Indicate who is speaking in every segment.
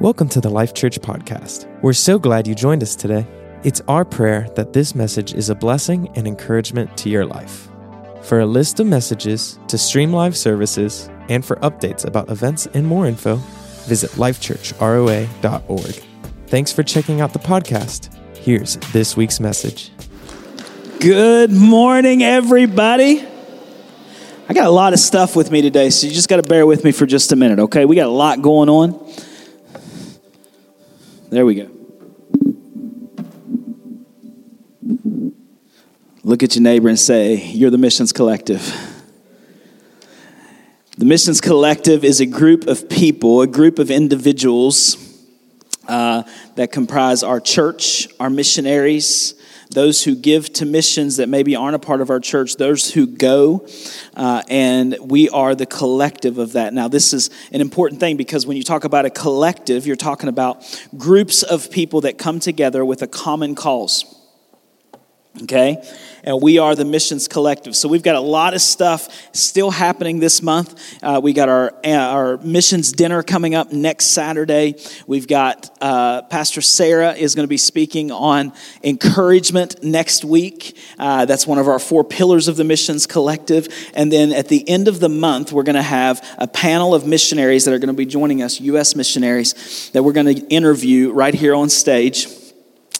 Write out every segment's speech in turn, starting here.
Speaker 1: Welcome to the Life Church podcast. We're so glad you joined us today. It's our prayer that this message is a blessing and encouragement to your life. For a list of messages, to stream live services, and for updates about events and more info, visit lifechurchroa.org. Thanks for checking out the podcast. Here's this week's message.
Speaker 2: Good morning, everybody. I got a lot of stuff with me today, so you just got to bear with me for just a minute, okay? We got a lot going on. There we go. Look at your neighbor and say, You're the Missions Collective. The Missions Collective is a group of people, a group of individuals uh, that comprise our church, our missionaries, those who give to missions that maybe aren't a part of our church, those who go, uh, and we are the collective of that. Now, this is an important thing because when you talk about a collective, you're talking about groups of people that come together with a common cause. Okay? And we are the Missions Collective. So we've got a lot of stuff still happening this month. Uh, we got our, uh, our missions dinner coming up next Saturday. We've got uh, Pastor Sarah is going to be speaking on encouragement next week. Uh, that's one of our four pillars of the Missions Collective. And then at the end of the month, we're going to have a panel of missionaries that are going to be joining us, U.S. missionaries, that we're going to interview right here on stage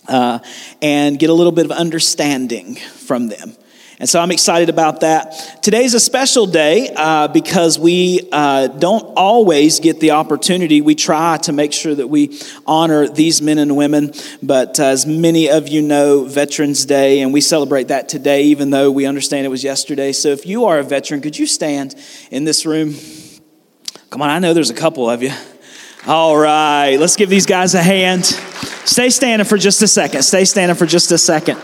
Speaker 2: uh, and get a little bit of understanding from them. And so I'm excited about that. Today's a special day uh, because we uh, don't always get the opportunity. We try to make sure that we honor these men and women. But as many of you know, Veterans Day, and we celebrate that today, even though we understand it was yesterday. So if you are a veteran, could you stand in this room? Come on, I know there's a couple of you. All right, let's give these guys a hand. Stay standing for just a second. Stay standing for just a second.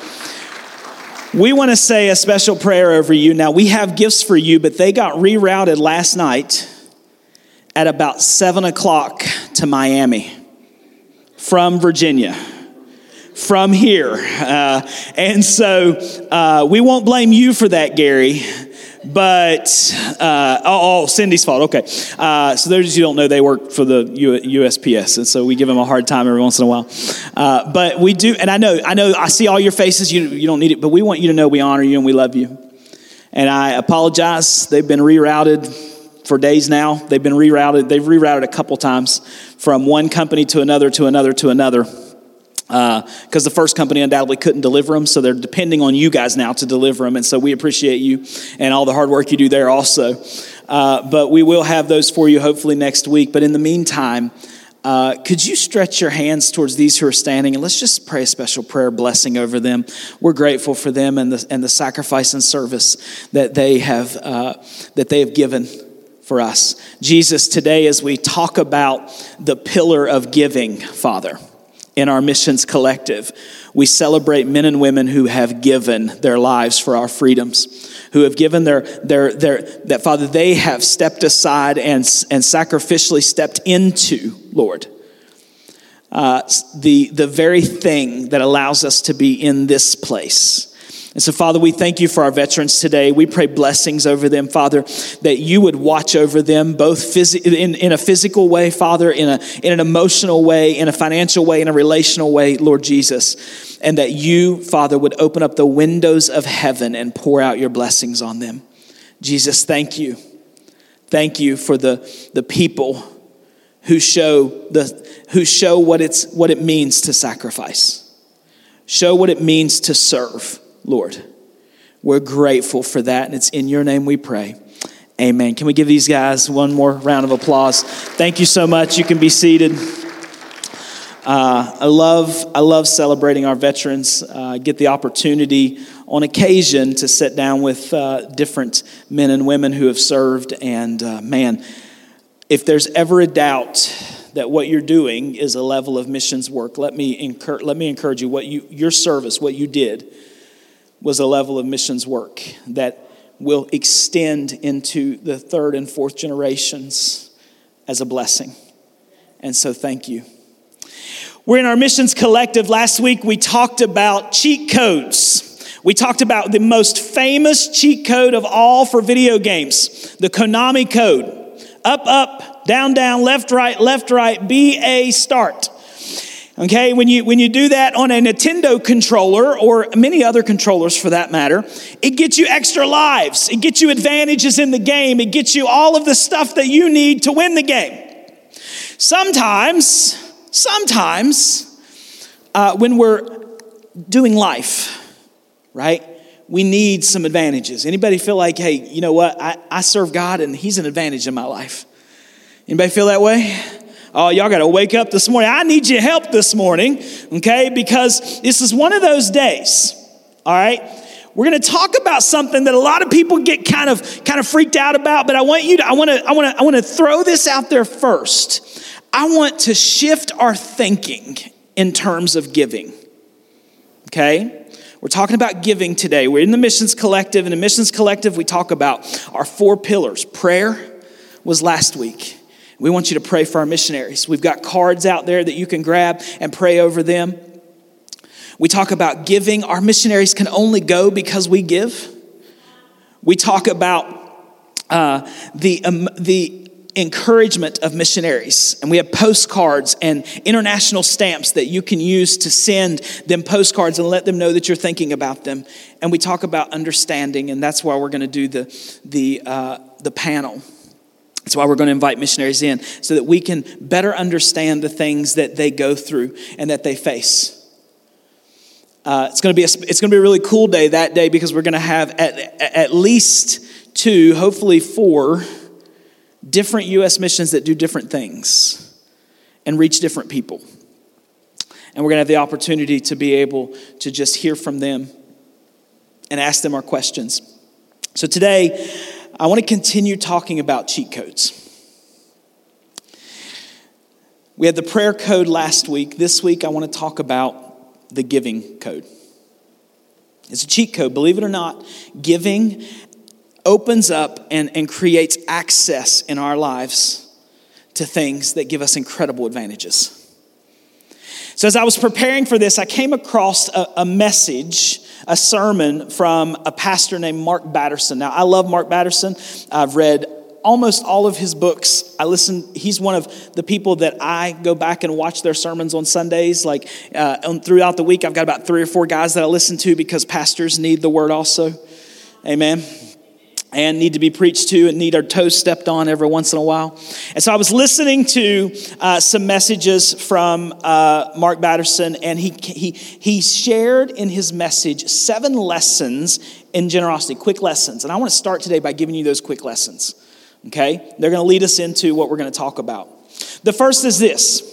Speaker 2: We want to say a special prayer over you. Now, we have gifts for you, but they got rerouted last night at about 7 o'clock to Miami from Virginia from here. Uh, and so uh, we won't blame you for that, Gary. But, uh, oh, oh, Cindy's fault. Okay. Uh, so those of you don't know, they work for the USPS. And so we give them a hard time every once in a while. Uh, but we do, and I know, I know, I see all your faces. You, you don't need it, but we want you to know we honor you and we love you. And I apologize. They've been rerouted for days now. They've been rerouted. They've rerouted a couple times from one company to another to another to another because uh, the first company undoubtedly couldn't deliver them, so they're depending on you guys now to deliver them. And so we appreciate you and all the hard work you do there also. Uh, but we will have those for you hopefully next week. But in the meantime, uh, could you stretch your hands towards these who are standing and let's just pray a special prayer blessing over them? We're grateful for them and the, and the sacrifice and service that they have uh, that they have given for us. Jesus, today as we talk about the pillar of giving, Father in our missions collective. We celebrate men and women who have given their lives for our freedoms, who have given their, their, their that Father, they have stepped aside and, and sacrificially stepped into, Lord, uh, the, the very thing that allows us to be in this place. And so, Father, we thank you for our veterans today. We pray blessings over them, Father, that you would watch over them both phys- in, in a physical way, Father, in, a, in an emotional way, in a financial way, in a relational way, Lord Jesus. And that you, Father, would open up the windows of heaven and pour out your blessings on them. Jesus, thank you. Thank you for the, the people who show, the, who show what, it's, what it means to sacrifice, show what it means to serve Lord. We're grateful for that, and it's in your name we pray. Amen. Can we give these guys one more round of applause? Thank you so much. You can be seated. Uh, I love I love celebrating our veterans. Uh, get the opportunity on occasion to sit down with uh, different men and women who have served. And uh, man, if there's ever a doubt that what you're doing is a level of missions work, let me encourage, let me encourage you. What you your service, what you did was a level of missions work that will extend into the third and fourth generations as a blessing. And so, thank you. We're in our missions collective. Last week, we talked about cheat codes. We talked about the most famous cheat code of all for video games the Konami code. Up, up, down, down, left, right, left, right, B, A, start. Okay, when you when you do that on a Nintendo controller or many other controllers for that matter, it gets you extra lives. It gets you advantages in the game. It gets you all of the stuff that you need to win the game. Sometimes, sometimes, uh, when we're doing life, right? We need some advantages. Anybody feel like, hey, you know what? I, I serve God and He's an advantage in my life. Anybody feel that way? Oh, y'all got to wake up this morning. I need your help this morning, okay? Because this is one of those days, all right? We're going to talk about something that a lot of people get kind of kind of freaked out about, but I want you to I want to I want to I want to throw this out there first. I want to shift our thinking in terms of giving. Okay? We're talking about giving today. We're in the Missions Collective. In the Missions Collective, we talk about our four pillars. Prayer was last week. We want you to pray for our missionaries. We've got cards out there that you can grab and pray over them. We talk about giving. Our missionaries can only go because we give. We talk about uh, the, um, the encouragement of missionaries. And we have postcards and international stamps that you can use to send them postcards and let them know that you're thinking about them. And we talk about understanding, and that's why we're going to do the, the, uh, the panel. That's why we're going to invite missionaries in, so that we can better understand the things that they go through and that they face. Uh, it's going to be a, it's going to be a really cool day that day because we're going to have at, at least two, hopefully four different U.S. missions that do different things and reach different people. And we're going to have the opportunity to be able to just hear from them and ask them our questions. So today, I want to continue talking about cheat codes. We had the prayer code last week. This week, I want to talk about the giving code. It's a cheat code, believe it or not. Giving opens up and, and creates access in our lives to things that give us incredible advantages. So, as I was preparing for this, I came across a, a, message, a sermon from a pastor named Mark Batterson. Now, I love Mark Batterson. I've read almost all of his books. I listen, he's one of the people that I go back and watch their sermons on Sundays. Like uh, throughout the week, I've got about three or four guys that I listen to because pastors need the word also. Amen and need to be preached to and need our toes stepped on every once in a while. And so I was listening to uh, some messages from uh, Mark Batterson, and he, he, he shared in his message seven lessons in generosity, quick lessons. And I want to start today by giving you those quick lessons. Okay? They're going to lead us into what we're going to talk about. The first is this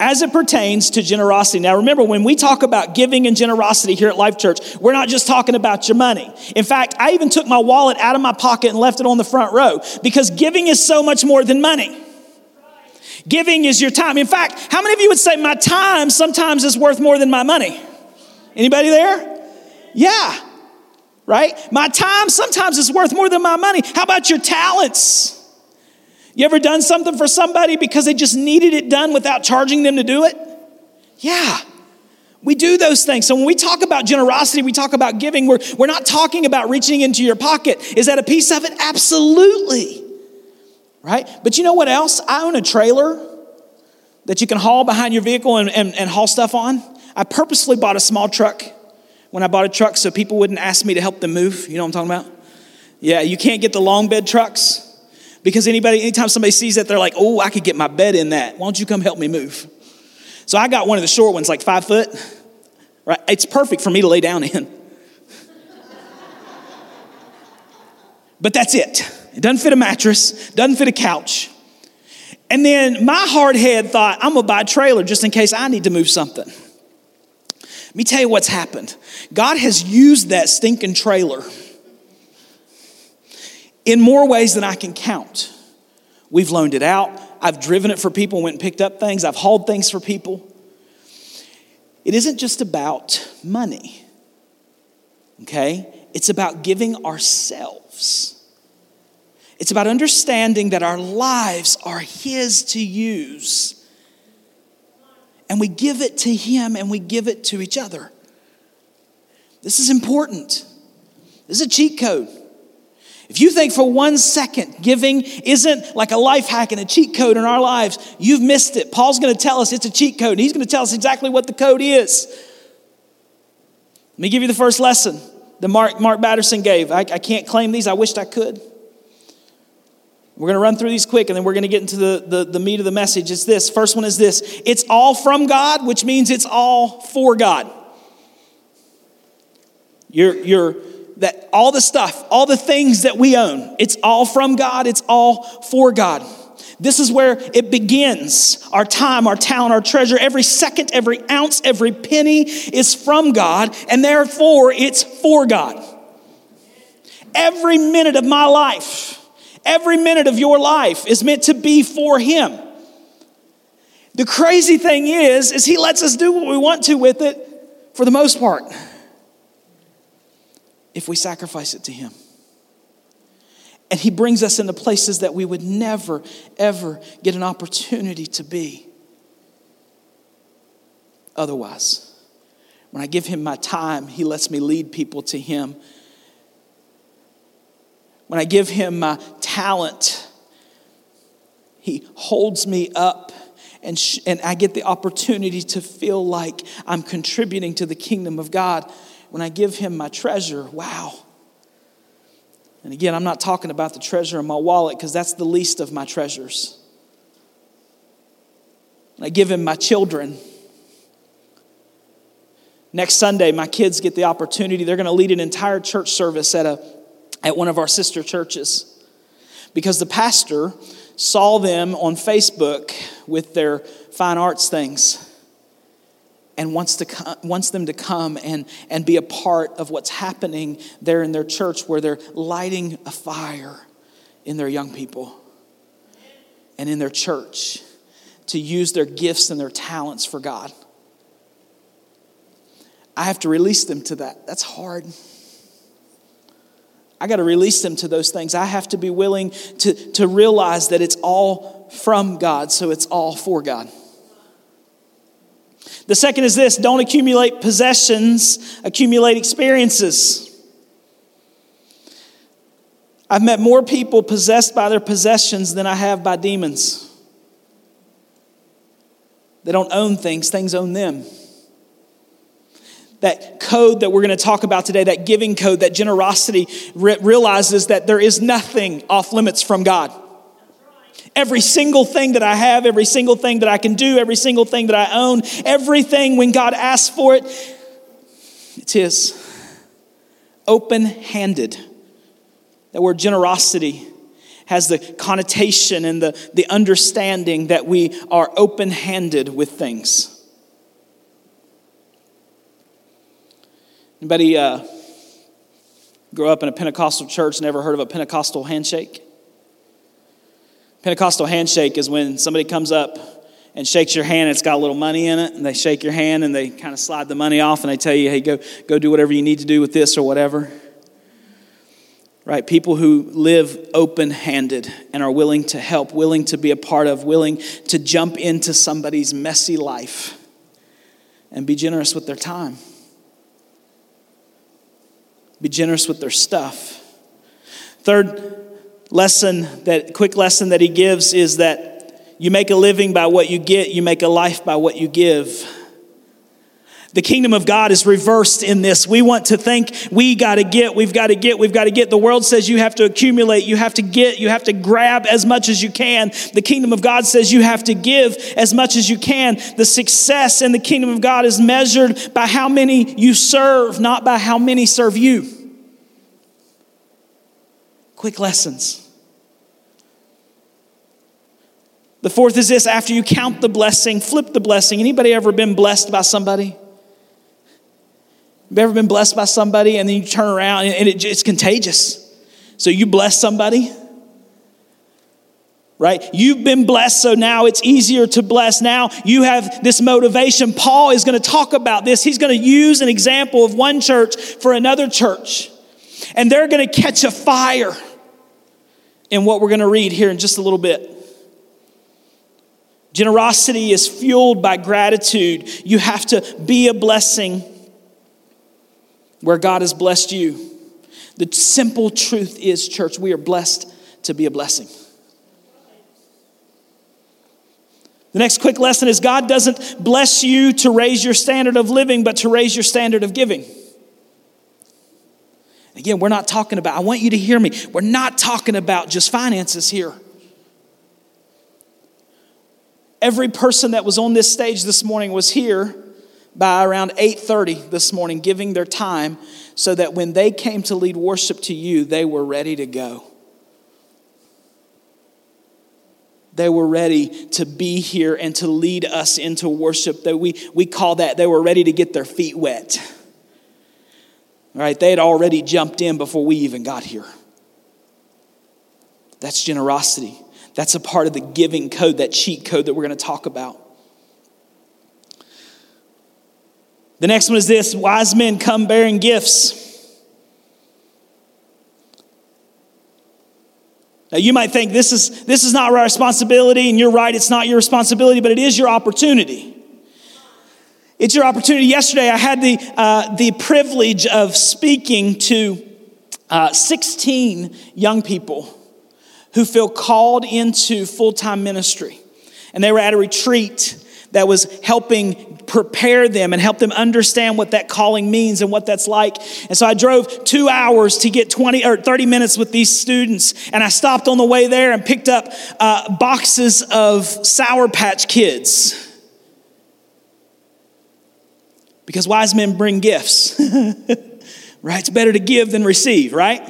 Speaker 2: as it pertains to generosity. Now, remember, when we talk about giving and generosity here at Life Church, we're not just talking about your money. In fact, I even took my wallet out of my pocket and left it on the front row because giving is so much more than money. Giving is your time. In fact, how many of you would say my time sometimes is worth more than my money? Anybody there? Yeah. Right? My time sometimes is worth more than my money. How about your talents? You ever done something for somebody because they just needed it done without charging them to do it? Yeah. We do those things. So when we talk about generosity, we talk about giving, we're, we're not talking about reaching into your pocket. Is that a piece of it? Absolutely. Right? But you know what else? I own a trailer that you can haul behind your vehicle and, and, and haul stuff on. I purposely bought a small truck when I bought a truck so people wouldn't ask me to help them move. You know what I'm talking about? Yeah, you can't get the long bed trucks. Because anybody, anytime somebody sees that, they're like, oh, I could get my bed in that. Why don't you come help me move? So I got one of the short ones, like five foot. Right? It's perfect for me to lay down in. but that's it. It doesn't fit a mattress, doesn't fit a couch. And then my hard head thought, I'm gonna buy a trailer just in case I need to move something. Let me tell you what's happened. God has used that stinking trailer in more ways than I can count. We've loaned it out. I've driven it for people, went and picked up things. I've hauled things for people. It isn't just about money, okay? It's about giving ourselves. It's about understanding that our lives are His to use. And we give it to Him and we give it to each other. This is important. This is a cheat code. If you think for one second giving isn't like a life hack and a cheat code in our lives, you've missed it. Paul's going to tell us it's a cheat code, and he's going to tell us exactly what the code is. Let me give you the first lesson that Mark, Mark Batterson gave. I, I can't claim these, I wished I could. We're going to run through these quick and then we're going to get into the, the, the, meat of the message. It's this. First one is this it's all from God, which means it's all for God. You're, you're, that all the stuff, all the things that we own, it's all from God, it's all for God. This is where it begins. Our time, our talent, our treasure, every second, every ounce, every penny is from God, and therefore it's for God. Every minute of my life, every minute of your life is meant to be for Him. The crazy thing is, is He lets us do what we want to with it for the most part if we sacrifice it to Him. And He brings us into places that we would never, ever get an opportunity to be otherwise. When I give Him my time, He lets me lead people to Him. When I give Him my talent, He holds me up and, sh- and I get the opportunity to feel like I'm contributing to the kingdom of God when I give him my treasure, wow. And again, I'm not talking about the treasure in my wallet because that's the least of my treasures. I give him my children. Next Sunday, my kids get the opportunity. They're going to lead an entire church service at, a, at one of our sister churches because the pastor saw them on Facebook with their fine arts things and wants, to, wants them to come and, and be a part of what's happening there in their church where they're lighting a fire in their young people and in their church to use their gifts and their talents for God. I have to release them to that. That's hard. I got to release them to those things. I have to be willing to, to realize that it's all from God, so it's all for God. The second is this don't accumulate possessions, accumulate experiences. I've met more people possessed by their possessions than I have by demons. They don't own things, things own them. That code that we're going to talk about today, that giving code, that generosity, re- realizes that there is nothing off limits from God. Every single thing that I have, every single thing that I can do, every single thing that I own, everything when God asks for it, it's His. Open handed. That word generosity has the connotation and the, the understanding that we are open handed with things. Anybody uh, grow up in a Pentecostal church, never heard of a Pentecostal handshake? Pentecostal handshake is when somebody comes up and shakes your hand, it's got a little money in it, and they shake your hand and they kind of slide the money off and they tell you, hey, go, go do whatever you need to do with this or whatever. Right? People who live open handed and are willing to help, willing to be a part of, willing to jump into somebody's messy life and be generous with their time, be generous with their stuff. Third, lesson that quick lesson that he gives is that you make a living by what you get, you make a life by what you give. The kingdom of God is reversed in this. We want to think we got to get, we've got to get, we've got to get. The world says you have to accumulate, you have to get, you have to grab as much as you can. The kingdom of God says you have to give as much as you can. The success in the kingdom of God is measured by how many you serve, not by how many serve you. Quick lessons. The fourth is this after you count the blessing, flip the blessing. Anybody ever been blessed by somebody? Have ever been blessed by somebody and then you turn around and it, it's contagious? So you bless somebody, right? You've been blessed, so now it's easier to bless. Now you have this motivation. Paul is going to talk about this. He's going to use an example of one church for another church, and they're going to catch a fire in what we're going to read here in just a little bit. Generosity is fueled by gratitude. You have to be a blessing where God has blessed you. The simple truth is, church, we are blessed to be a blessing. The next quick lesson is God doesn't bless you to raise your standard of living, but to raise your standard of giving. Again, we're not talking about, I want you to hear me, we're not talking about just finances here. Every person that was on this stage this morning was here by around 8:30 this morning giving their time so that when they came to lead worship to you, they were ready to go. They were ready to be here and to lead us into worship. That we, we call that they were ready to get their feet wet. Right, they had already jumped in before we even got here. That's generosity. That's a part of the giving code, that cheat code that we're going to talk about. The next one is this wise men come bearing gifts. Now, you might think this is, this is not our responsibility, and you're right, it's not your responsibility, but it is your opportunity. It's your opportunity. Yesterday, I had the, uh, the privilege of speaking to uh, 16 young people who feel called into full time ministry. And they were at a retreat that was helping prepare them and help them understand what that calling means and what that's like. And so I drove two hours to get 20 or 30 minutes with these students. And I stopped on the way there and picked up uh, boxes of Sour Patch Kids. Because wise men bring gifts, right? It's better to give than receive, right?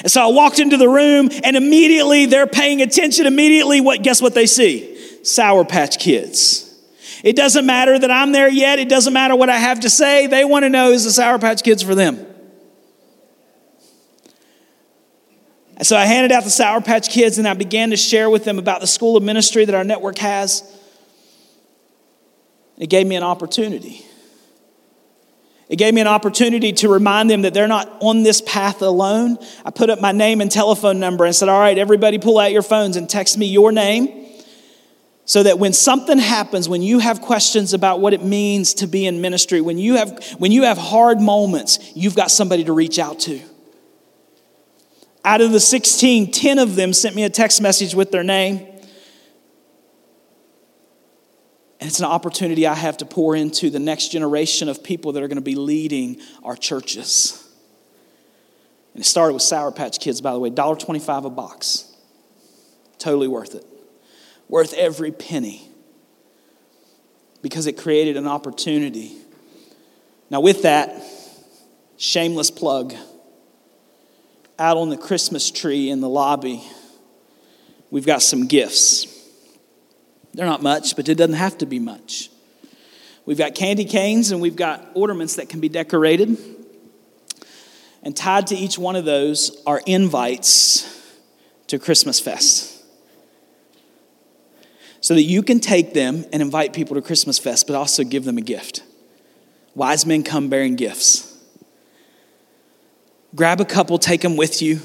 Speaker 2: And so I walked into the room and immediately they're paying attention. Immediately, what guess what they see? Sour Patch Kids. It doesn't matter that I'm there yet. It doesn't matter what I have to say. They want to know is the Sour Patch Kids for them. And so I handed out the Sour Patch Kids and I began to share with them about the school of ministry that our network has. It gave me an opportunity. It gave me an opportunity to remind them that they're not on this path alone. I put up my name and telephone number and said, All right, everybody pull out your phones and text me your name so that when something happens when you have questions about what it means to be in ministry when you have when you have hard moments you've got somebody to reach out to out of the 16 10 of them sent me a text message with their name and it's an opportunity i have to pour into the next generation of people that are going to be leading our churches. And it started with sour patch kids by the way. $1.25 a box. Totally worth it. Worth every penny. Because it created an opportunity. Now, with that, shameless plug. Out on the Christmas tree in the lobby, we've got some gifts. They're not much, but it doesn't have to be much. We've got candy canes and we've got ornaments that can be decorated. And tied to each one of those are invites to Christmas Fest so that you can take them and invite people to Christmas Fest, but also give them a gift. Wise men come bearing gifts. Grab a couple, take them with you.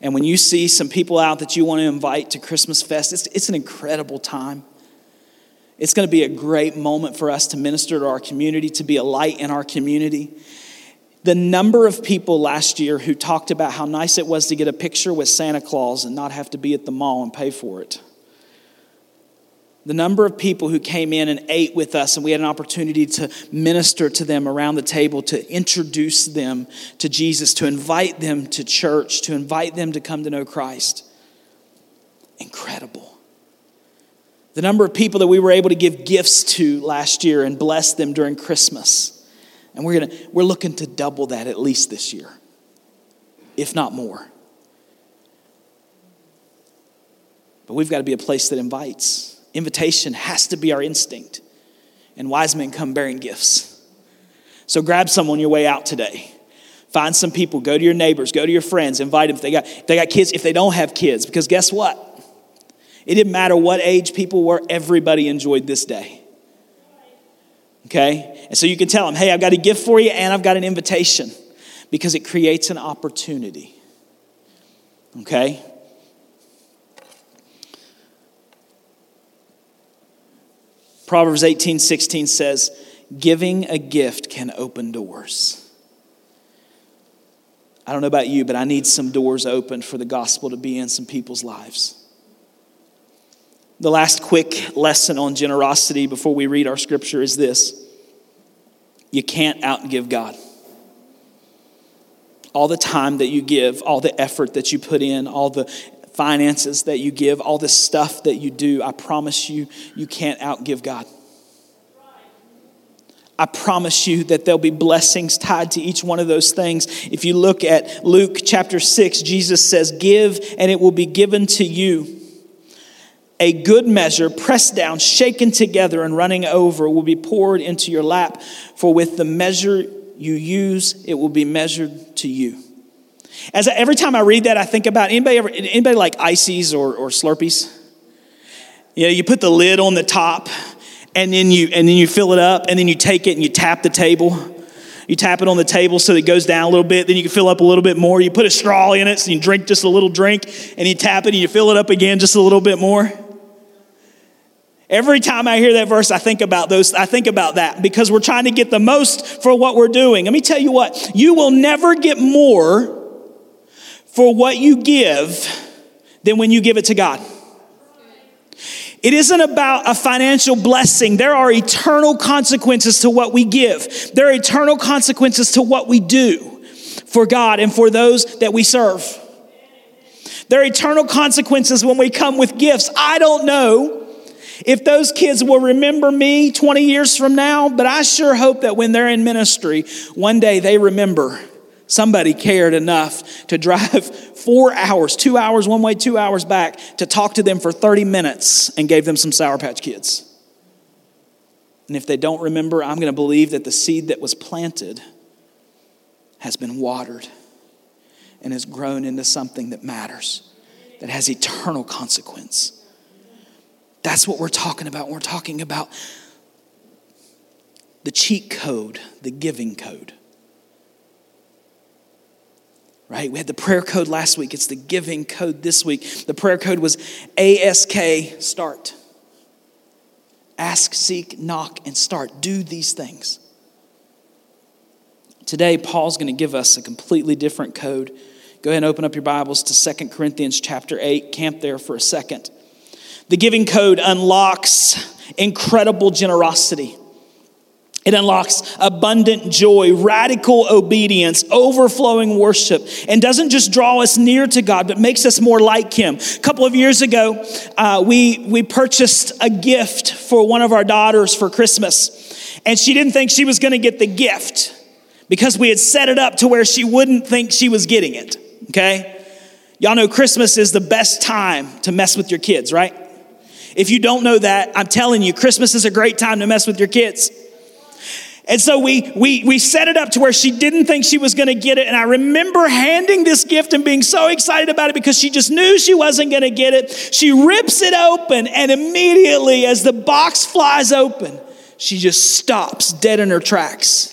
Speaker 2: And when you see some people out that you want to invite to Christmas Fest, it's, it's an incredible time. It's going to be a great moment for us to minister to our community, to be a light in our community. The number of people last year who talked about how nice it was to get a picture with Santa Claus and not have to be at the mall and pay for it the number of people who came in and ate with us, and we had an opportunity to minister to them around the table, to introduce them to Jesus, to invite them to church, to invite them to come to know Christ. Incredible. The number of people that we were able to give gifts to last year and bless them during Christmas. And we're, gonna, we're looking to double that at least this year, if not more. But we've got to be a place that invites. Invitation has to be our instinct. And wise men come bearing gifts. So grab someone on your way out today. Find some people, go to your neighbors, go to your friends, invite them if they got, if they got kids, if they don't have kids. Because guess what? It didn't matter what age people were, everybody enjoyed this day. Okay? And so you can tell them, hey, I've got a gift for you and I've got an invitation because it creates an opportunity. Okay? Proverbs 18 16 says, Giving a gift can open doors. I don't know about you, but I need some doors opened for the gospel to be in some people's lives. The last quick lesson on generosity before we read our scripture is this you can't outgive God. All the time that you give, all the effort that you put in, all the finances that you give, all the stuff that you do, I promise you, you can't outgive God. I promise you that there'll be blessings tied to each one of those things. If you look at Luke chapter 6, Jesus says, Give and it will be given to you. A good measure, pressed down, shaken together, and running over, will be poured into your lap. For with the measure you use, it will be measured to you. As I, every time I read that, I think about anybody ever anybody like ices or, or Slurpees. You know, you put the lid on the top and then you and then you fill it up and then you take it and you tap the table. You tap it on the table so it goes down a little bit then you can fill up a little bit more. You put a straw in it so you drink just a little drink and you tap it and you fill it up again just a little bit more. Every time i hear that verse i think about those i think about that because we're trying to get the most for what we're doing. Let me tell you what you will never get more for what you give than when you give it to god it isn't about a financial blessing. There are eternal consequences to what we give. There are eternal consequences to what we do for God and for those that we serve. There are eternal consequences when we come with gifts. I don't know if those kids will remember me 20 years from now, but I sure hope that when they're in ministry, one day they remember somebody cared enough to drive four hours, two hours one way, two hours back, to talk to them for 30 minutes and gave them some Sour Patch Kids. And if they don't remember, I'm going to believe that the seed that was planted has been watered and has grown into something that matters, that has eternal consequence. That's what we're talking about. We're talking about the cheat code, the giving code right? We had the prayer code last week. It's the giving code this week. The prayer code was ASK start. Ask, seek, knock, and start. Do these things. Today, Paul's going to give us a completely different code. Go ahead and open up your Bibles to Second Corinthians chapter 8. Camp there for a second. The giving code unlocks incredible generosity. It unlocks abundant joy, radical obedience, overflowing worship, and doesn't just draw us near to God, but makes us more like Him. A couple of years ago, uh, we, we purchased a gift for one of our daughters for Christmas, and she didn't think she was going to get the gift because we had set it up to where she wouldn't think she was getting it, okay? Y'all know Christmas is the best time to mess with your kids, right? If you don't know that, I'm telling you, Christmas is a great time to mess with your kids. And so we, we, we set it up to where she didn't think she was going to get it. And I remember handing this gift and being so excited about it because she just knew she wasn't going to get it. She rips it open, and immediately, as the box flies open, she just stops dead in her tracks.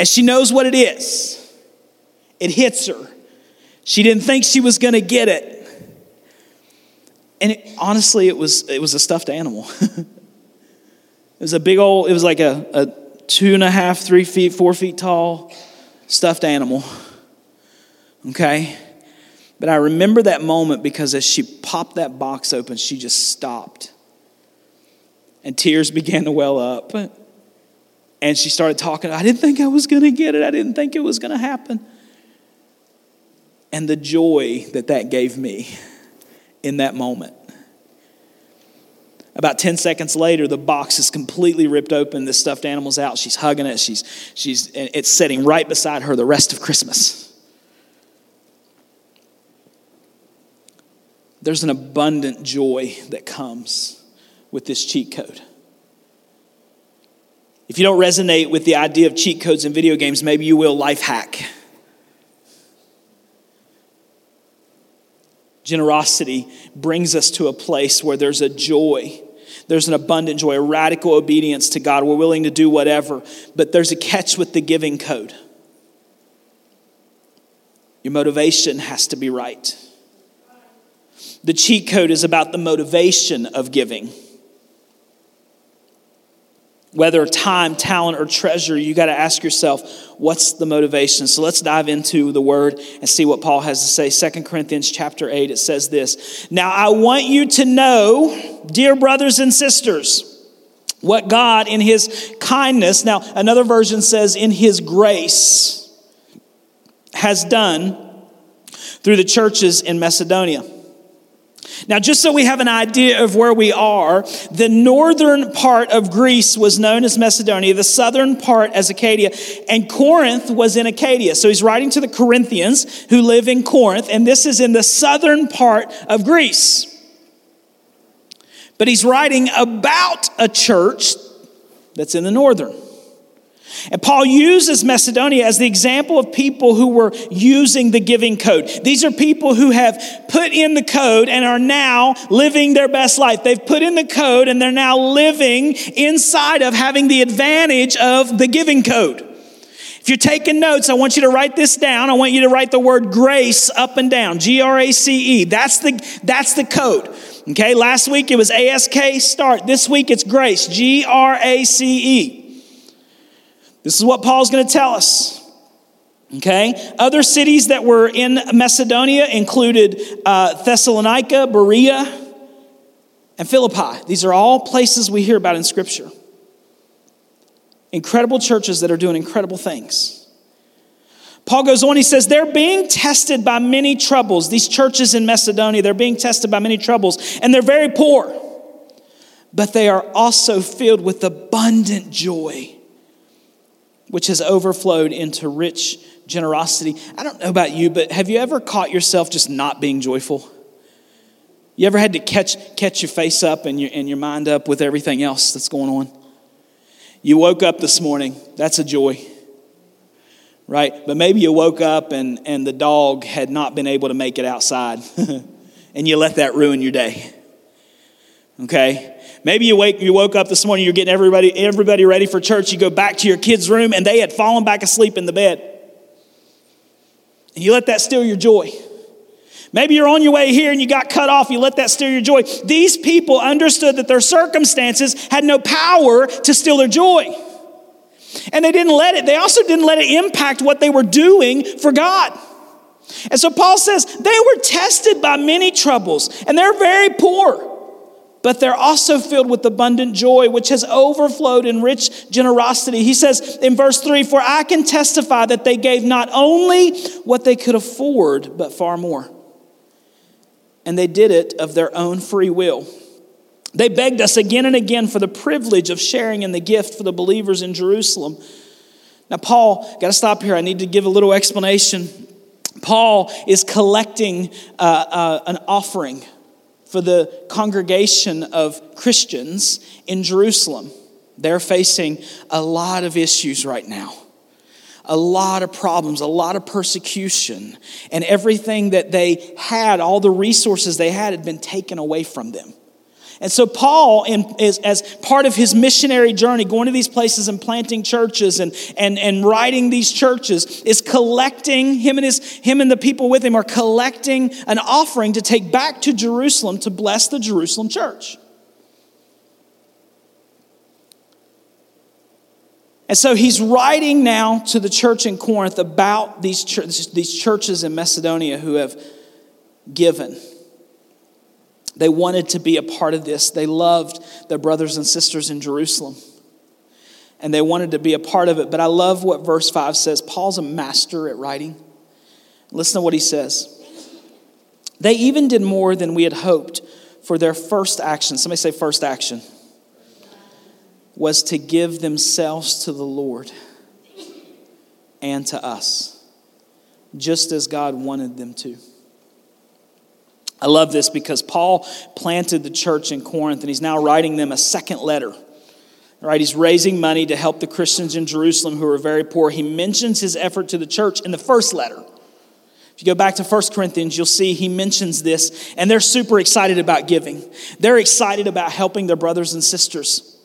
Speaker 2: And she knows what it is. It hits her. She didn't think she was going to get it. And it, honestly, it was, it was a stuffed animal. It was a big old, it was like a, a two and a half, three feet, four feet tall stuffed animal. Okay? But I remember that moment because as she popped that box open, she just stopped. And tears began to well up. And she started talking. I didn't think I was going to get it. I didn't think it was going to happen. And the joy that that gave me in that moment. About 10 seconds later, the box is completely ripped open. The stuffed animal's out. She's hugging it. She's, she's, it's sitting right beside her the rest of Christmas. There's an abundant joy that comes with this cheat code. If you don't resonate with the idea of cheat codes in video games, maybe you will life hack. Generosity brings us to a place where there's a joy there's an abundant joy, a radical obedience to God. We're willing to do whatever, but there's a catch with the giving code. Your motivation has to be right. The cheat code is about the motivation of giving. Whether time, talent, or treasure, you got to ask yourself, what's the motivation? So let's dive into the word and see what Paul has to say. Second Corinthians chapter 8, it says this Now I want you to know, dear brothers and sisters, what God in his kindness, now another version says in his grace, has done through the churches in Macedonia. Now, just so we have an idea of where we are, the northern part of Greece was known as Macedonia, the southern part as Achaia, and Corinth was in Achaia. So he's writing to the Corinthians who live in Corinth, and this is in the southern part of Greece. But he's writing about a church that's in the northern. And Paul uses Macedonia as the example of people who were using the giving code. These are people who have put in the code and are now living their best life. They've put in the code and they're now living inside of having the advantage of the giving code. If you're taking notes, I want you to write this down. I want you to write the word grace up and down. G R A C E. That's the that's the code. Okay? Last week it was ASK start. This week it's grace. G R A C E. This is what Paul's going to tell us. Okay? Other cities that were in Macedonia included uh, Thessalonica, Berea, and Philippi. These are all places we hear about in Scripture. Incredible churches that are doing incredible things. Paul goes on, he says, they're being tested by many troubles. These churches in Macedonia, they're being tested by many troubles, and they're very poor, but they are also filled with abundant joy which has overflowed into rich generosity. I don't know about you, but have you ever caught yourself just not being joyful? You ever had to catch, catch your face up and your, and your mind up with everything else that's going on? You woke up this morning, that's a joy, right? But maybe you woke up and, and the dog had not been able to make it outside, and you let that ruin your day. Okay? Maybe you wake you woke up this morning, you're getting everybody everybody ready for church. You go back to your kids' room and they had fallen back asleep in the bed. And you let that steal your joy. Maybe you're on your way here and you got cut off, you let that steal your joy. These people understood that their circumstances had no power to steal their joy. And they didn't let it, they also didn't let it impact what they were doing for God. And so Paul says they were tested by many troubles and they're very poor but they're also filled with abundant joy, which has overflowed in rich generosity. He says in verse 3 For I can testify that they gave not only what they could afford, but far more. And they did it of their own free will. They begged us again and again for the privilege of sharing in the gift for the believers in Jerusalem. Now, Paul, got to stop here. I need to give a little explanation. Paul is collecting uh, uh, an offering for the congregation of Christians in Jerusalem. They're facing a lot of issues right now, a lot of problems, a lot of persecution, and everything that they had, all the resources they had, had been taken away from them. And so, Paul, in, is, as part of his missionary journey, going to these places and planting churches and, and, and writing these churches, is collecting, him and, his, him and the people with him are collecting an offering to take back to Jerusalem to bless the Jerusalem church. And so he's writing now to the church in Corinth about these, these churches in Macedonia who have given. They wanted to be a part of this. They loved their brothers and sisters in Jerusalem. And they wanted to be a part of it. But I love what verse 5 says. Paul's a master at writing. Listen to what he says. They even did more than we had hoped for their first action. Somebody say, first action. Was to give themselves to the Lord and to us, just as God wanted them to. I love this because Paul planted the church in Corinth and he's now writing them a second letter. Right, he's raising money to help the Christians in Jerusalem who are very poor. He mentions his effort to the church in the first letter. If you go back to 1 Corinthians, you'll see he mentions this, and they're super excited about giving. They're excited about helping their brothers and sisters.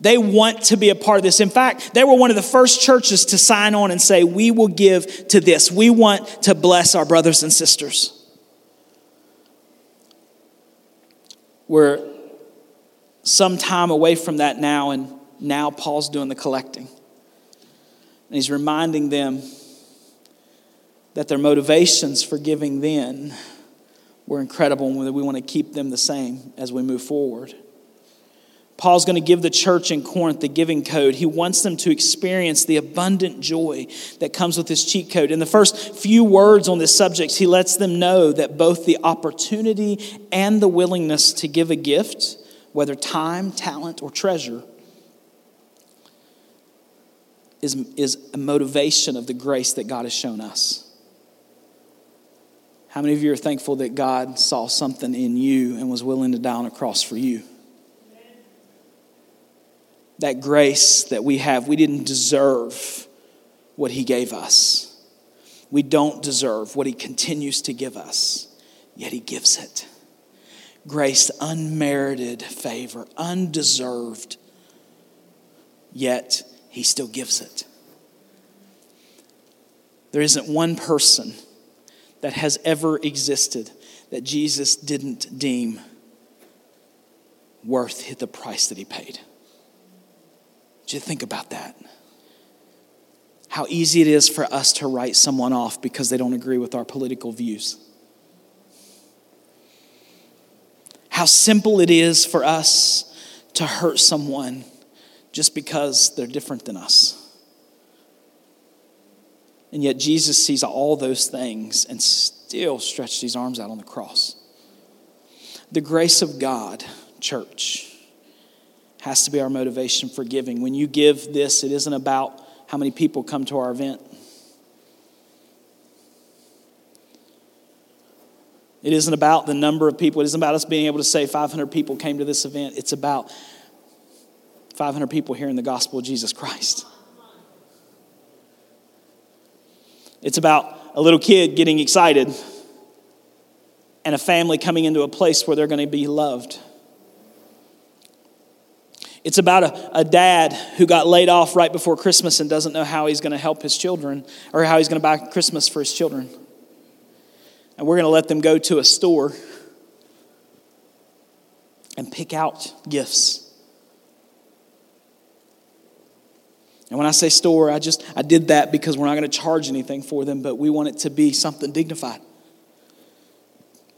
Speaker 2: They want to be a part of this. In fact, they were one of the first churches to sign on and say, We will give to this. We want to bless our brothers and sisters. We're some time away from that now, and Now Paul's doing the collecting. And he's reminding them that their motivations for giving then were incredible and we want to keep them the same as we move forward. Paul's going to give the church in Corinth the giving code. He wants them to experience the abundant joy that comes with this cheat code. In the first few words on this subject, he lets them know that both the opportunity and the willingness to give a gift, whether time, talent, or treasure, is, is a motivation of the grace that God has shown us. How many of you are thankful that God saw something in you and was willing to die on a cross for you? That grace that we have, we didn't deserve what He gave us. We don't deserve what He continues to give us, yet He gives it. Grace, unmerited favor, undeserved, yet he still gives it. There isn't one person that has ever existed that Jesus didn't deem worth the price that he paid. Did you think about that? How easy it is for us to write someone off because they don't agree with our political views. How simple it is for us to hurt someone just because they're different than us. And yet Jesus sees all those things and still stretched his arms out on the cross. The grace of God, church, has to be our motivation for giving. When you give this, it isn't about how many people come to our event. It isn't about the number of people. It isn't about us being able to say 500 people came to this event. It's about 500 people hearing the gospel of Jesus Christ. It's about a little kid getting excited and a family coming into a place where they're going to be loved. It's about a, a, dad who got laid off right before Christmas and doesn't know how he's going to help his children or how he's going to buy Christmas for his children. And we're going to let them go to a store and pick out gifts. And when I say store, I just I did that because we're not going to charge anything for them, but we want it to be something dignified.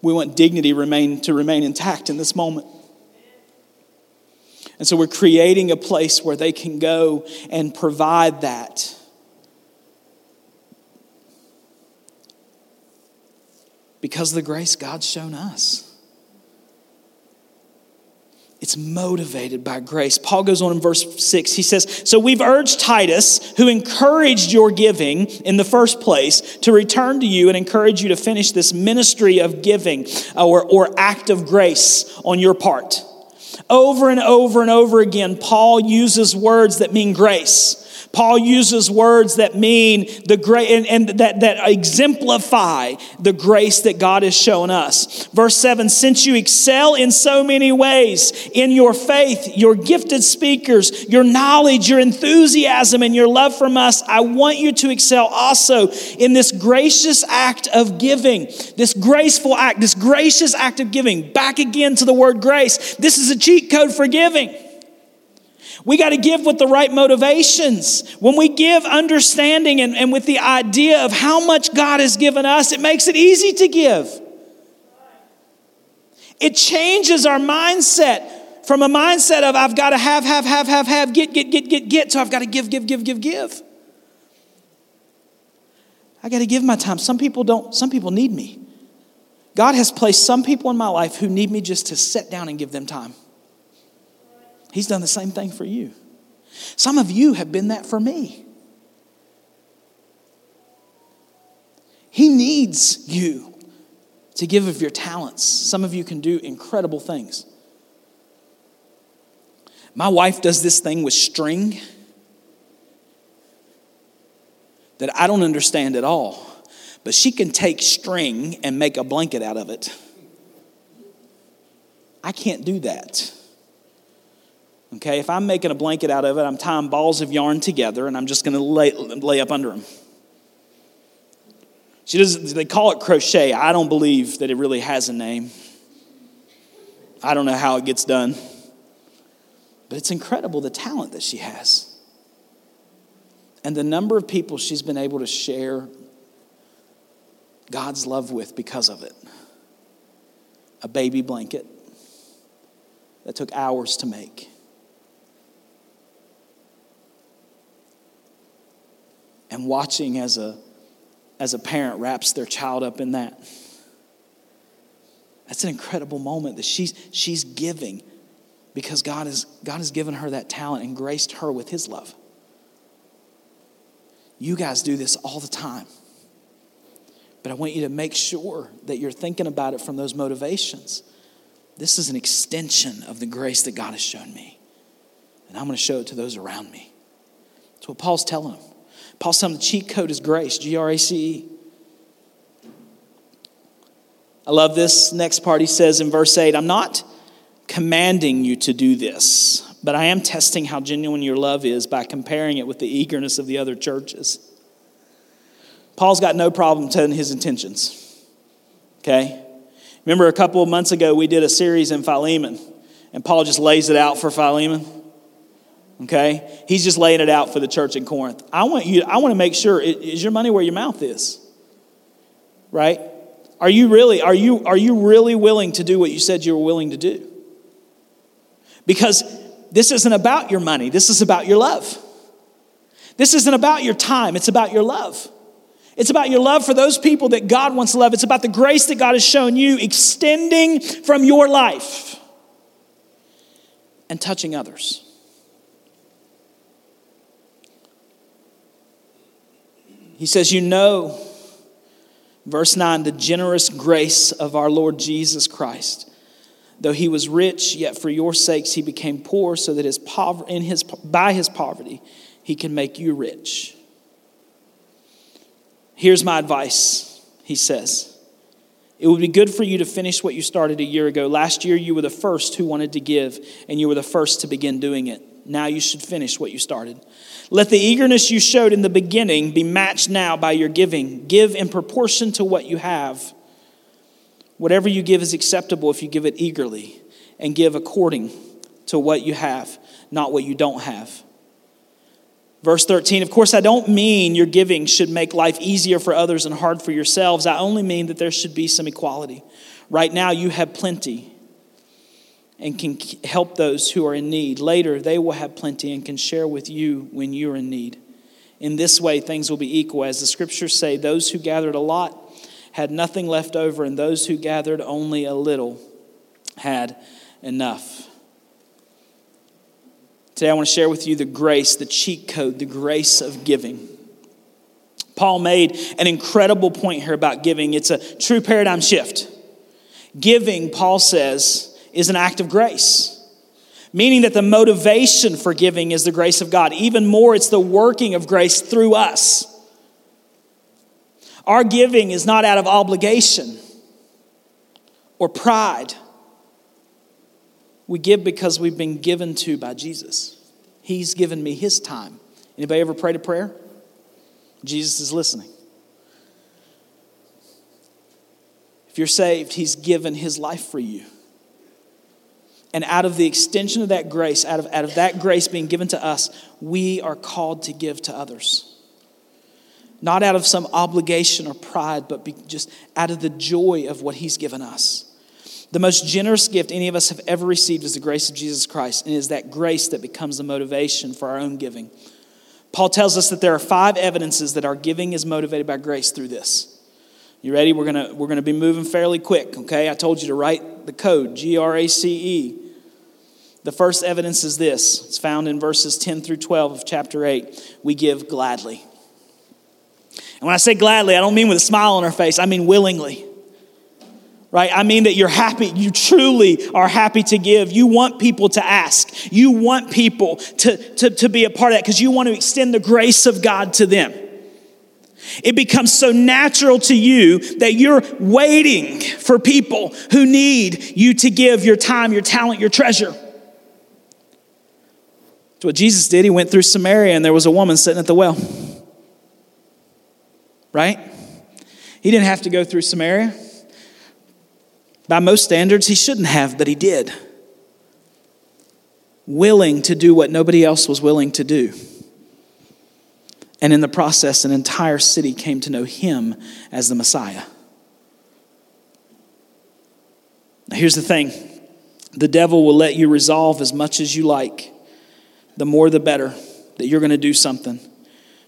Speaker 2: We want dignity remain to remain intact in this moment. And so we're creating a place where they can go and provide that. Because of the grace God's shown us. It's motivated by grace. Paul goes on in verse 6. He says, So we've urged Titus, who encouraged your giving in the first place, to return to you and encourage you to finish this ministry of giving or, or act of grace on your part. Over and over and over again, Paul uses words that mean grace. Paul uses words that mean the great and, and, that, that exemplify the grace that God has shown us. Verse 7 Since you excel in so many ways in your faith, your gifted speakers, your knowledge, your enthusiasm, and your love from us, I want you to excel also in this gracious act of giving, this graceful act, this gracious act of giving. Back again to the word grace. This is a cheat code for giving. We got to give with the right motivations. When we give understanding and, and with the idea of how much God has given us, it makes it easy to give. It changes our mindset from a mindset of I've got to have, have, have, have, have, get, get, get, get, get, so I've got to give, give, give, give, give. I got to give my time. Some people don't, some people need me. God has placed some people in my life who need me just to sit down and give them time. He's done the same thing for you. Some of you have been that for me. He needs you to give of your talents. Some of you can do incredible things. My wife does this thing with string that I don't understand at all, but she can take string and make a blanket out of it. I can't do that. Okay, if I'm making a blanket out of it, I'm tying balls of yarn together and I'm just going to lay, lay up under them. She does, they call it crochet. I don't believe that it really has a name. I don't know how it gets done. But it's incredible the talent that she has. And the number of people she's been able to share God's love with because of it. A baby blanket that took hours to make. And watching as a, as a parent wraps their child up in that. That's an incredible moment that she's, she's giving because God, is, God has given her that talent and graced her with His love. You guys do this all the time. But I want you to make sure that you're thinking about it from those motivations. This is an extension of the grace that God has shown me. And I'm going to show it to those around me. That's what Paul's telling them. Paul's telling the cheat code is grace, G R A C E. I love this next part. He says in verse 8, I'm not commanding you to do this, but I am testing how genuine your love is by comparing it with the eagerness of the other churches. Paul's got no problem telling his intentions. Okay? Remember a couple of months ago, we did a series in Philemon, and Paul just lays it out for Philemon. Okay? He's just laying it out for the church in Corinth. I want you, I want to make sure is your money where your mouth is? Right? Are you really, are you, are you really willing to do what you said you were willing to do? Because this isn't about your money, this is about your love. This isn't about your time, it's about your love. It's about your love for those people that God wants to love. It's about the grace that God has shown you extending from your life and touching others. He says, You know, verse 9, the generous grace of our Lord Jesus Christ. Though he was rich, yet for your sakes he became poor, so that his pover- in his, by his poverty he can make you rich. Here's my advice, he says. It would be good for you to finish what you started a year ago. Last year, you were the first who wanted to give, and you were the first to begin doing it. Now you should finish what you started. Let the eagerness you showed in the beginning be matched now by your giving. Give in proportion to what you have. Whatever you give is acceptable if you give it eagerly, and give according to what you have, not what you don't have. Verse 13, of course, I don't mean your giving should make life easier for others and hard for yourselves. I only mean that there should be some equality. Right now, you have plenty and can help those who are in need. Later, they will have plenty and can share with you when you're in need. In this way, things will be equal. As the scriptures say, those who gathered a lot had nothing left over, and those who gathered only a little had enough. Today, I want to share with you the grace, the cheat code, the grace of giving. Paul made an incredible point here about giving. It's a true paradigm shift. Giving, Paul says, is an act of grace, meaning that the motivation for giving is the grace of God. Even more, it's the working of grace through us. Our giving is not out of obligation or pride we give because we've been given to by Jesus. He's given me his time. Anybody ever prayed a prayer? Jesus is listening. If you're saved, he's given his life for you. And out of the extension of that grace, out of, out of that grace being given to us, we are called to give to others. Not out of some obligation or pride, but just out of the joy of what he's given us. The most generous gift any of us have ever received is the grace of Jesus Christ, and it is that grace that becomes the motivation for our own giving. Paul tells us that there are five evidences that our giving is motivated by grace through this. You ready? We're gonna we're gonna be moving fairly quick. Okay, I told you to write the code G R A C E. The first evidence is this. It's found in verses 10 through 12 of chapter 8. We give gladly. And when I say gladly, I don't mean with a smile on our face, I mean willingly right? I mean that you're happy. You truly are happy to give. You want people to ask. You want people to, to, to be a part of that because you want to extend the grace of God to them. It becomes so natural to you that you're waiting for people who need you to give your time, your talent, your treasure. That's what Jesus did. He went through Samaria and there was a woman sitting at the well. Right? He didn't have to go through Samaria. By most standards, he shouldn't have, but he did. willing to do what nobody else was willing to do. And in the process, an entire city came to know him as the Messiah. Now, here's the thing the devil will let you resolve as much as you like, the more the better, that you're going to do something,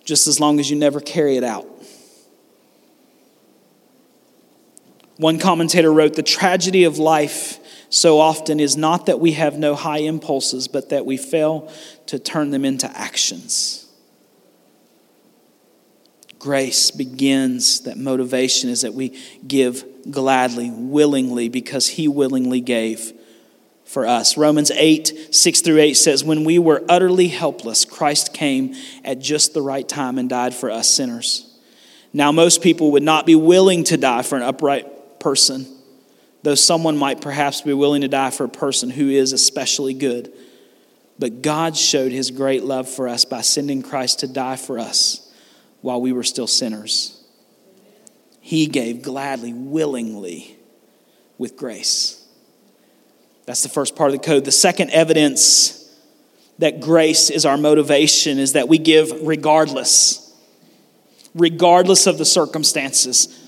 Speaker 2: just as long as you never carry it out. One commentator wrote The tragedy of life so often is not that we have no high impulses, but that we fail to turn them into actions. Grace begins, that motivation is that we give gladly, willingly, because He willingly gave for us. Romans 8, 6 through 8 says, When we were utterly helpless, Christ came at just the right time and died for us sinners. Now, most people would not be willing to die for an upright person, though someone might perhaps be willing to die for a person who is especially good. But God showed his great love for us by sending Christ to die for us while we were still sinners. He gave gladly, willingly, with grace. That's the first part of the code. The second evidence that grace is our motivation is that we give regardless, regardless of the circumstances.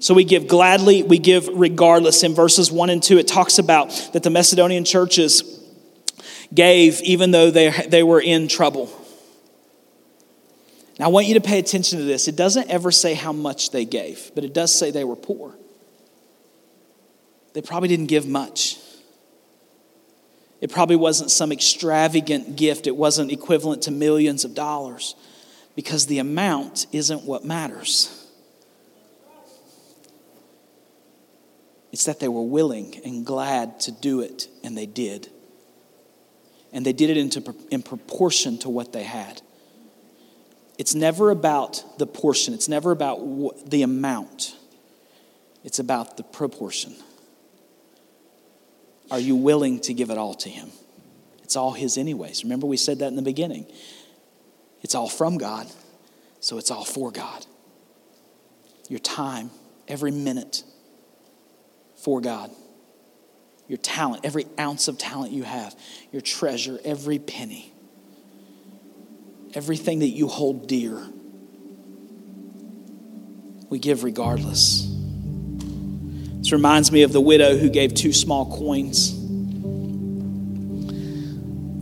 Speaker 2: So we give gladly, we give regardless. In verses 1 and 2, it talks about that the Macedonian churches gave even though they, they were in trouble. Now, I want you to pay attention to this. It doesn't ever say how much they gave, but it does say they were poor. They probably didn't give much. It probably wasn't some extravagant gift, it wasn't equivalent to millions of dollars because the amount isn't what matters. It's that they were willing and glad to do it, and they did. And they did it into, in proportion to what they had. It's never about the portion, it's never about the amount, it's about the proportion. Are you willing to give it all to Him? It's all His, anyways. Remember, we said that in the beginning. It's all from God, so it's all for God. Your time, every minute, for God. Your talent, every ounce of talent you have, your treasure, every penny, everything that you hold dear, we give regardless. This reminds me of the widow who gave two small coins.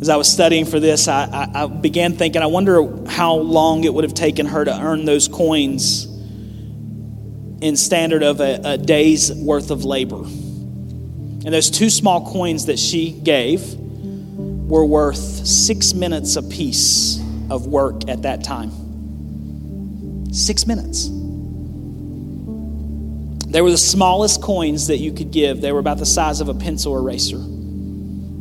Speaker 2: As I was studying for this, I, I, I, began thinking, I wonder how long it would have taken her to earn those coins in standard of a, a day's worth of labor. And those two small coins that she gave were worth six minutes apiece of work at that time. Six minutes. They were the smallest coins that you could give. They were about the size of a pencil eraser.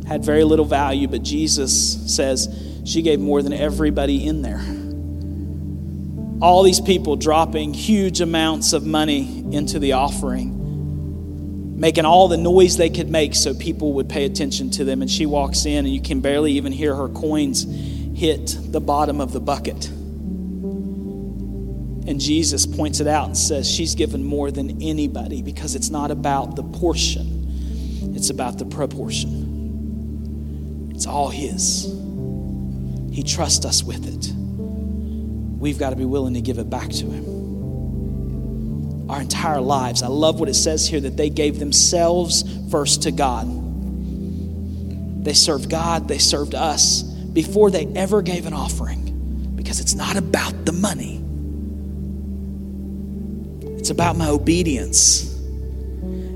Speaker 2: Had very little value, but Jesus says she gave more than everybody in there all these people dropping huge amounts of money into the offering, making all the noise they could make so people would pay attention to them. And she walks in, and you can barely even hear her coins hit the bottom of the bucket. And Jesus points it out and says, She's given more than anybody because it's not about the portion, it's about the proportion. It's all His. He trusts us with it we've got to be willing to give it back to Him. Our entire lives. I love what it says here that they gave themselves first to God. They served God, they served us before they ever gave an offering because it's not about the money, it's about my obedience,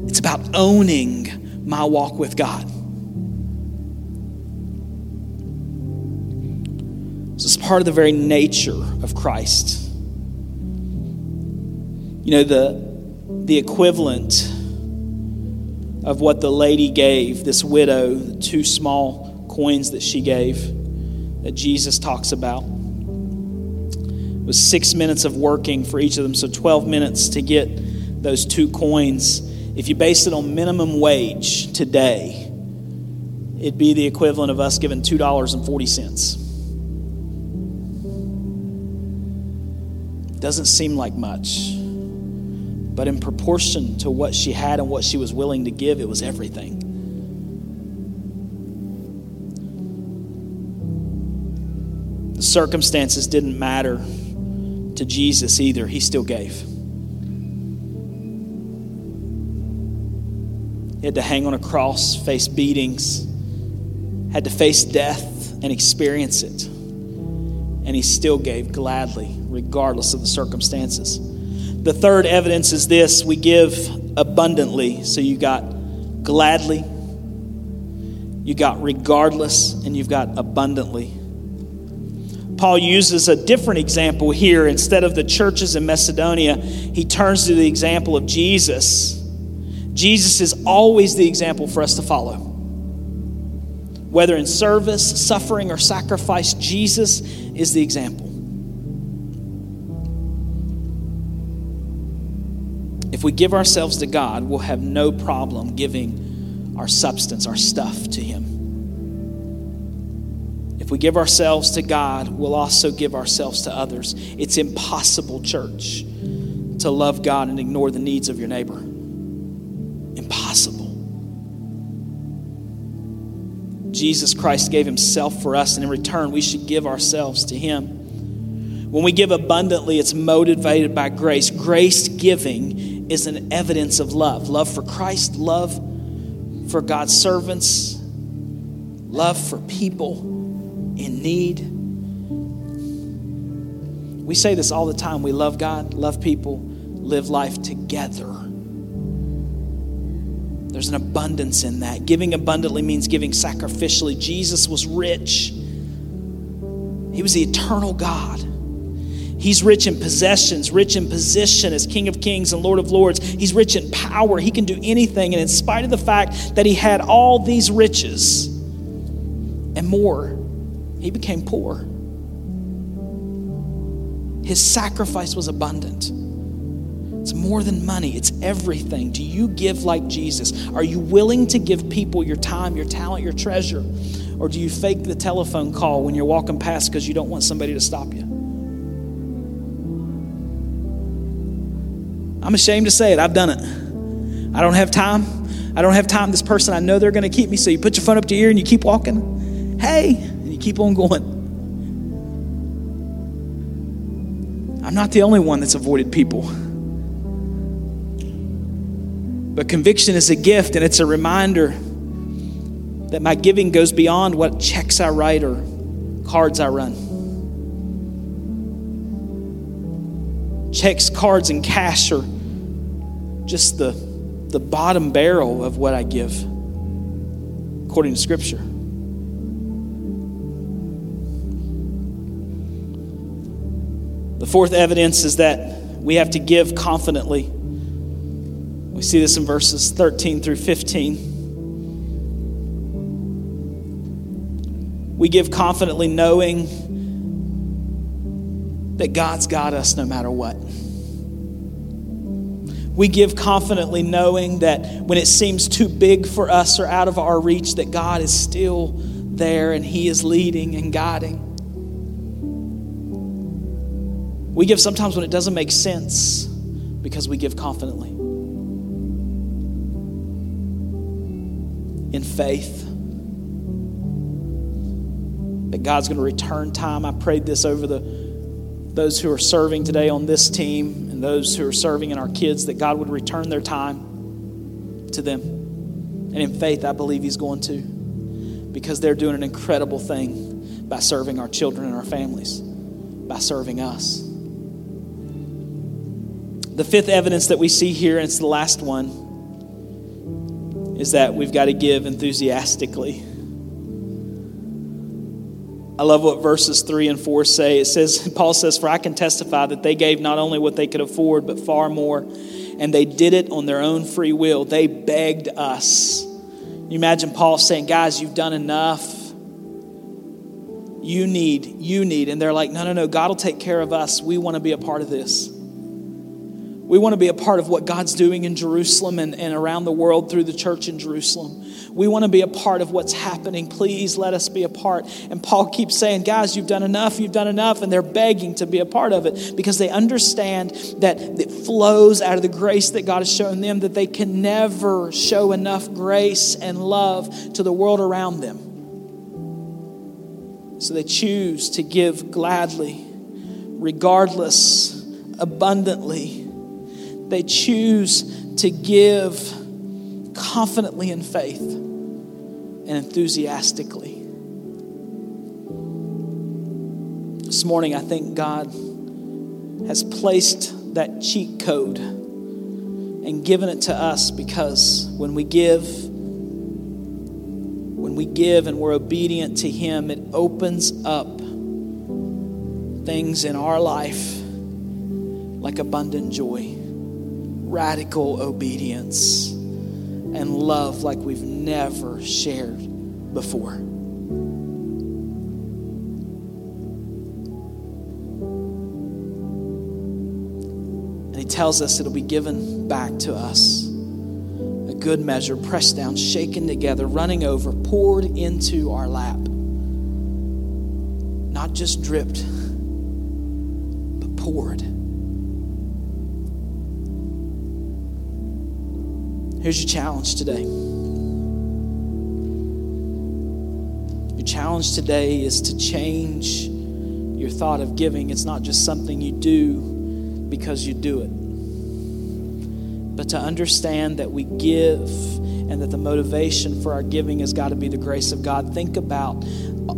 Speaker 2: it's about owning my walk with God. This is part of the very nature of Christ. You know, the, the equivalent of what the lady gave, this widow, the two small coins that she gave, that Jesus talks about, was six minutes of working for each of them, so 12 minutes to get those two coins. If you base it on minimum wage today, it'd be the equivalent of us giving $2.40. Doesn't seem like much. But in proportion to what she had and what she was willing to give, it was everything. The circumstances didn't matter to Jesus either, he still gave. He had to hang on a cross, face beatings, had to face death and experience it. And he still gave gladly, regardless of the circumstances. The third evidence is this we give abundantly. So you got gladly, you got regardless, and you've got abundantly. Paul uses a different example here. Instead of the churches in Macedonia, he turns to the example of Jesus. Jesus is always the example for us to follow. Whether in service, suffering, or sacrifice, Jesus is the example. If we give ourselves to God, we'll have no problem giving our substance, our stuff to Him. If we give ourselves to God, we'll also give ourselves to others. It's impossible, church, to love God and ignore the needs of your neighbor. Impossible. Jesus Christ gave Himself for us, and in return, we should give ourselves to Him. When we give abundantly, it's motivated by grace. Grace giving is an evidence of love love for Christ, love for God's servants, love for people need. We say this all the time. We love God, love people, live life together. There's an abundance in that. Giving abundantly means giving sacrificially. Jesus was rich, He was the eternal God. He's rich in possessions, rich in position as King of Kings and Lord of Lords. He's rich in power. He can do anything. And in spite of the fact that he had all these riches and more, he became poor. His sacrifice was abundant. It's more than money, it's everything. Do you give like Jesus? Are you willing to give people your time, your talent, your treasure? Or do you fake the telephone call when you're walking past because you don't want somebody to stop you? I'm ashamed to say it. I've done it. I don't have time. I don't have time. This person, I know they're going to keep me. So you put your phone up to your ear and you keep walking. Hey, keep on going. I'm not the only one that's avoided people. But conviction is a gift and it's a reminder that my giving goes beyond what checks I write or cards I run. Checks, cards, and cash are just the, the bottom barrel of what I give, according to Scripture. The fourth evidence is that we have to give confidently. We see this in verses 13 through 15. We give confidently knowing that God's got us no matter what. We give confidently knowing that when it seems too big for us or out of our reach, that God is still there and He is leading and guiding. We give sometimes when it doesn't make sense because we give confidently. In faith that God's going to return time. I prayed this over the those who are serving today on this team and those who are serving in our kids, that God would return their time to them. And in faith, I believe He's going to, because they're doing an incredible thing by serving our children and our families, by serving us. The fifth evidence that we see here, and it's the last one, is that we've got to give enthusiastically. I love what verses 3 and 4 say. It says, Paul says, For I can testify that they gave not only what they could afford, but far more. And they did it on their own free will. They begged us. You imagine Paul saying, Guys, you've done enough. You need, you need. And they're like, No, no, no, God will take care of us. We want to be a part of this. We want to be a part of what God's doing in Jerusalem and, and around the world through the church in Jerusalem. We want to be a part of what's happening. Please let us be a part. And Paul keeps saying, Guys, you've done enough, you've done enough. And they're begging to be a part of it because they understand that it flows out of the grace that God has shown them, that they can never show enough grace and love to the world around them. So they choose to give gladly, regardless, abundantly. They choose to give confidently in faith and enthusiastically. This morning, I think God has placed that cheat code and given it to us because when we give, when we give and we're obedient to Him, it opens up things in our life like abundant joy, radical obedience, and love like we've never shared before. And he tells us it'll be given back to us. A good measure, pressed down, shaken together, running over, poured into our lap. Not just dripped, but poured. Here's your challenge today. Your challenge today is to change your thought of giving. It's not just something you do because you do it but to understand that we give and that the motivation for our giving has got to be the grace of God. Think about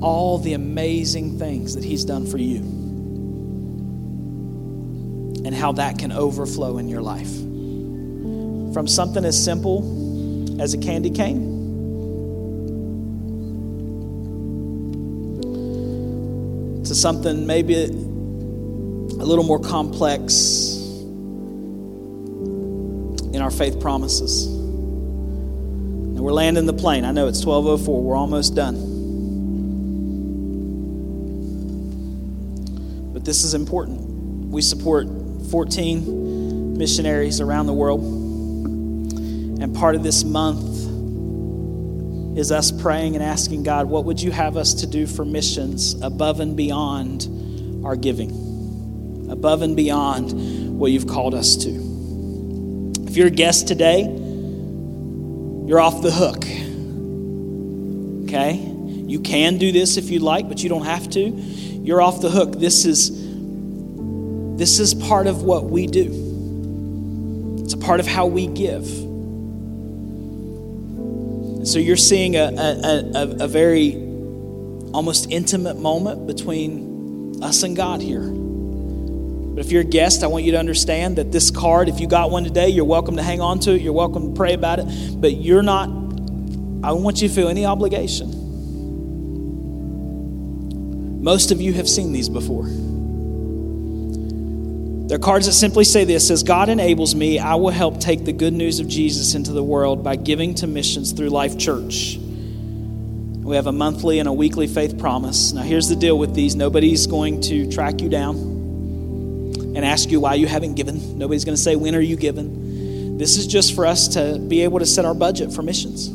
Speaker 2: all the amazing things that He's done for you and how that can overflow in your life. From something as simple as a candy cane. To something maybe a little more complex in our faith promises. And we're landing the plane. I know it's 1204. We're almost done. But this is important. We support 14 missionaries around the world. And part of this month is us praying and asking God, what would you have us to do for missions above and beyond our giving? Above and beyond what you've called us to. If you're a guest today, you're off the hook. Okay? You can do this if you'd like, but you don't have to. You're off the hook. This is this is part of what we do. It's a part of how we give. So you're seeing a, a, a, a very almost intimate moment between us and God here. But if you're a guest, I want you to understand that this card, if you got one today, you're welcome to hang on to it. You're welcome to pray about it. But you're not, I don't want you to feel any obligation. Most of you have seen these before. They're cards that simply say this As God enables me, I will help take the good news of Jesus into the world by giving to missions through Life Church. We have a monthly and a weekly faith promise. Now, here's the deal with these nobody's going to track you down and ask you why you haven't given. Nobody's going to say, When are you giving? This is just for us to be able to set our budget for missions.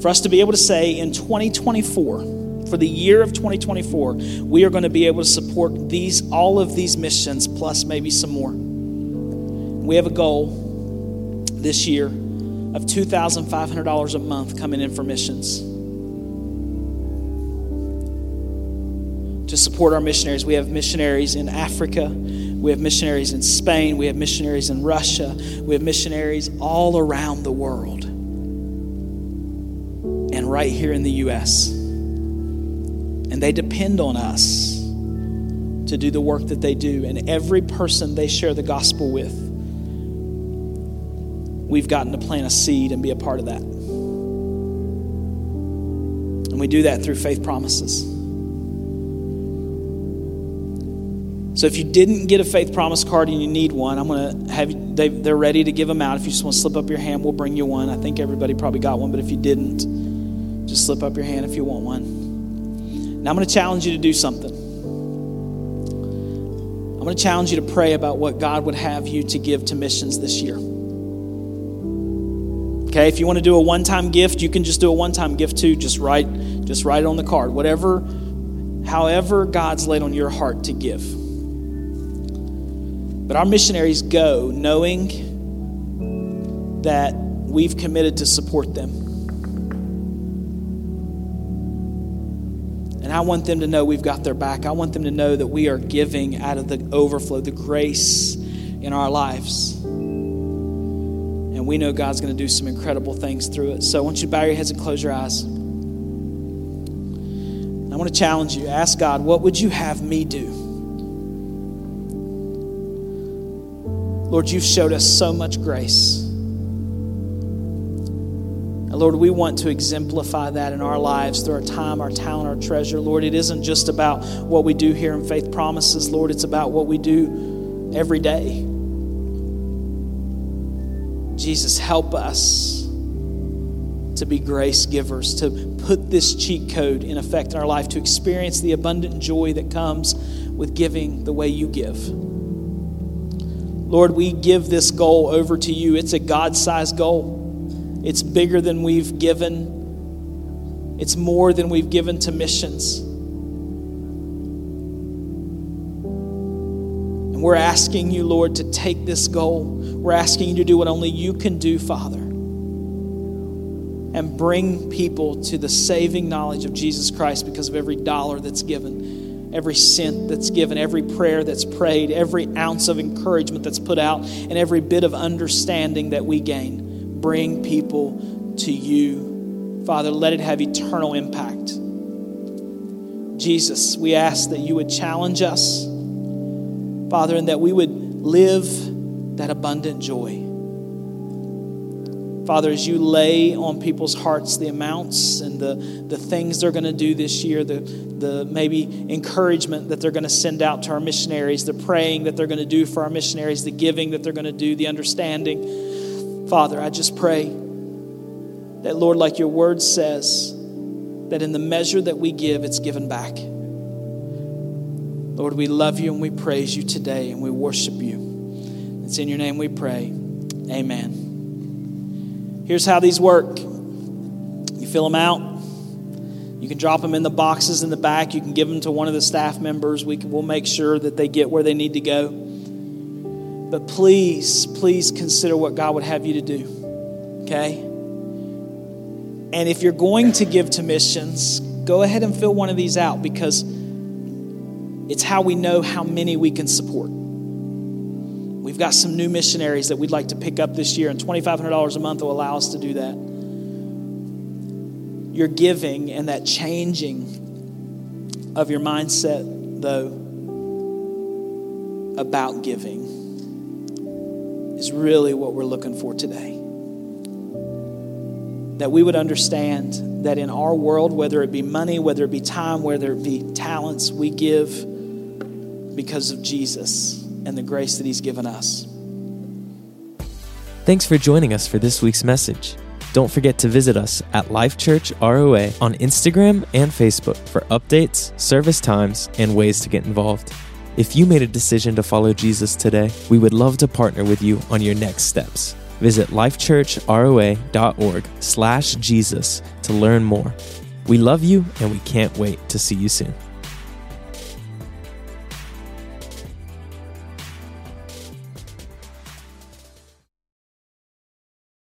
Speaker 2: For us to be able to say in 2024, for the year of 2024, we are going to be able to support these all of these missions plus maybe some more. We have a goal this year of $2,500 a month coming in for missions. to support our missionaries. We have missionaries in Africa, we have missionaries in Spain, we have missionaries in Russia, we have missionaries all around the world, and right here in the U.S. And they depend on us to do the work that they do. And every person they share the gospel with, we've gotten to plant a seed and be a part of that. And we do that through faith promises. So if you didn't get a faith promise card and you need one, I'm going to have you, they, they're ready to give them out. If you just want to slip up your hand, we'll bring you one. I think everybody probably got one, but if you didn't, just slip up your hand if you want one. Now I'm going to challenge you to do something. I'm going to challenge you to pray about what God would have you to give to missions this year. Okay, if you want to do a one-time gift, you can just do a one-time gift too. Just write, just write it on the card. Whatever, however God's laid on your heart to give. But our missionaries go knowing that we've committed to support them. And I want them to know we've got their back. I want them to know that we are giving out of the overflow, the grace in our lives. And we know God's going to do some incredible things through it. So I want you to bow your heads and close your eyes. I want to challenge you. Ask God, what would you have me do? Lord, you've showed us so much grace. Lord, we want to exemplify that in our lives through our time, our talent, our treasure. Lord, it isn't just about what we do here in Faith Promises, Lord, it's about what we do every day. Jesus, help us to be grace givers, to put this cheat code in effect in our life, to experience the abundant joy that comes with giving the way you give. Lord, we give this goal over to you. It's a God sized goal. It's bigger than we've given, it's more than we've given to missions. And we're asking you, Lord, to take this goal. We're asking you to do what only you can do, Father, and bring people to the saving knowledge of Jesus Christ because of every dollar that's given every cent that's given, every prayer that's prayed, every ounce of encouragement that's put out, and every bit of understanding that we gain bring people to you. Father, let it have eternal impact. Jesus, we ask that you would challenge us, Father, and that we would live that abundant joy. Father, as you lay on people's hearts the amounts and the, the things they're going to do this year, the, the maybe encouragement that they're going to send out to our missionaries, the praying that they're going to do for our missionaries, the giving that they're going to do, the understanding. Father, I just pray that, Lord, like your word says, that in the measure that we give, it's given back. Lord, we love you and we praise you today and we worship you. It's in your name we pray. Amen. Here's how these work you fill them out. You can drop them in the boxes in the back. You can give them to one of the staff members. We we'll make sure that they get where they need to go. But please, please consider what God would have you to do. Okay? And if you're going to give to missions, go ahead and fill one of these out because it's how we know how many we can support. We've got some new missionaries that we'd like to pick up this year, and $2,500 a month will allow us to do that. Your giving and that changing of your mindset, though, about giving is really what we're looking for today. That we would understand that in our world, whether it be money, whether it be time, whether it be talents, we give because of Jesus and the grace that He's given us.
Speaker 1: Thanks for joining us for this week's message. Don't forget to visit us at Life Church ROA on Instagram and Facebook for updates, service times, and ways to get involved. If you made a decision to follow Jesus today, we would love to partner with you on your next steps. Visit lifechurchroa.org slash Jesus to learn more. We love you and we can't wait to see you soon.